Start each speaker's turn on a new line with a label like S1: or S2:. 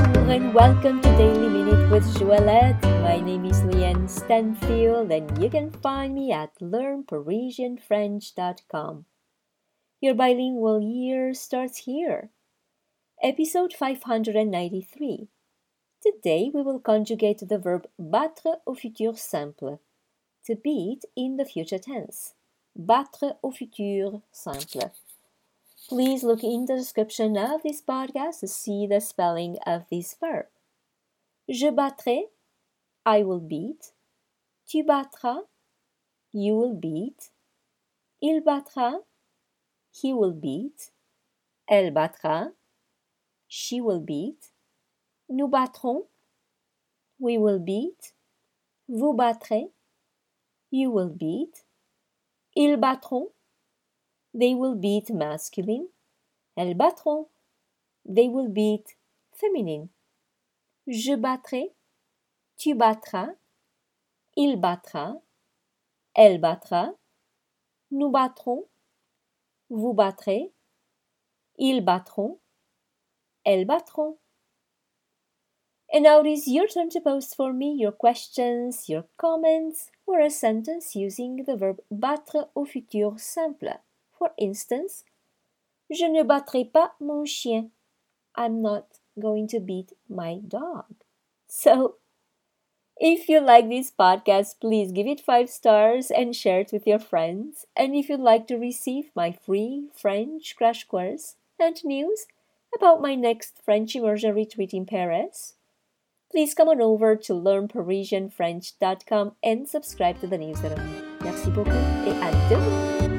S1: and welcome to Daily Minute with Joëlette. My name is Leanne Stanfield and you can find me at learnparisianfrench.com. Your bilingual year starts here. Episode 593. Today we will conjugate the verb battre au futur simple, to beat in the future tense. Battre au futur simple. Please look in the description of this podcast to see the spelling of this verb. Je battrai, I will beat. Tu battras, you will beat. Il battra, he will beat. Elle battra, she will beat. Nous battrons, we will beat. Vous battrez, you will beat. Ils battront, they will beat masculine. Elles battront. They will beat féminine. Je battrai. Tu battras. Il battra. Elle battra. Nous battrons. Vous battrez. Ils battront. Elles battront. And now it is your turn to post for me your questions, your comments, or a sentence using the verb battre au futur simple. For instance, Je ne battrai pas mon chien. I'm not going to beat my dog. So, if you like this podcast, please give it five stars and share it with your friends. And if you'd like to receive my free French crash course and news about my next French immersion retreat in Paris, please come on over to learnparisianfrench.com and subscribe to the newsletter. Merci beaucoup et à demain!